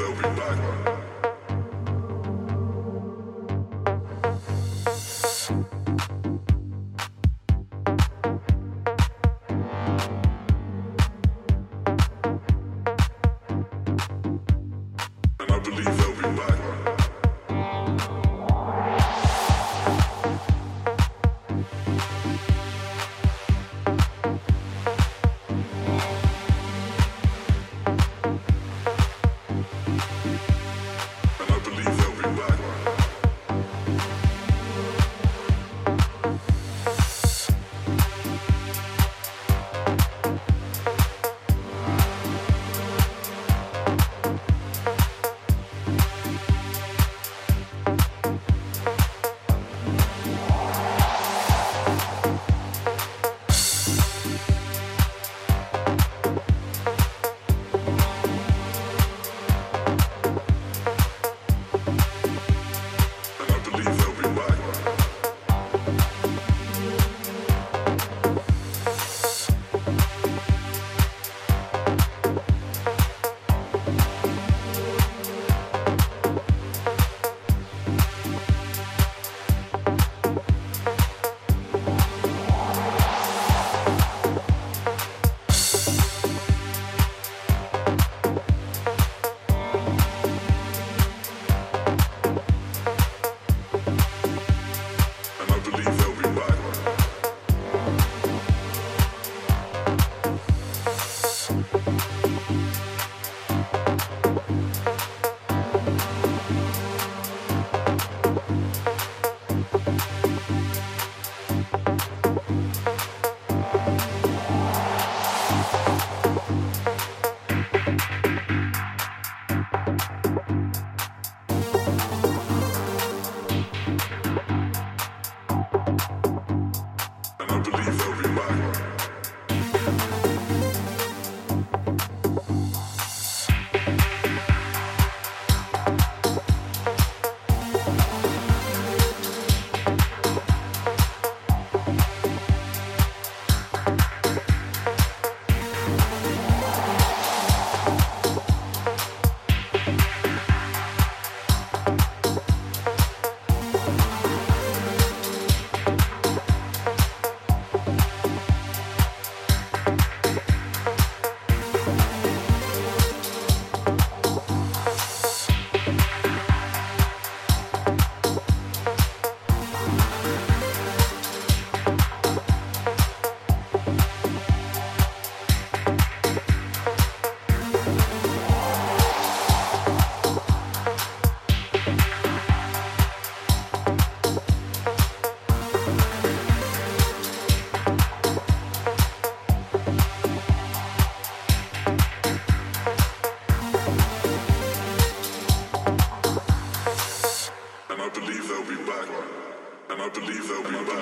they'll be back. I believe they'll be back.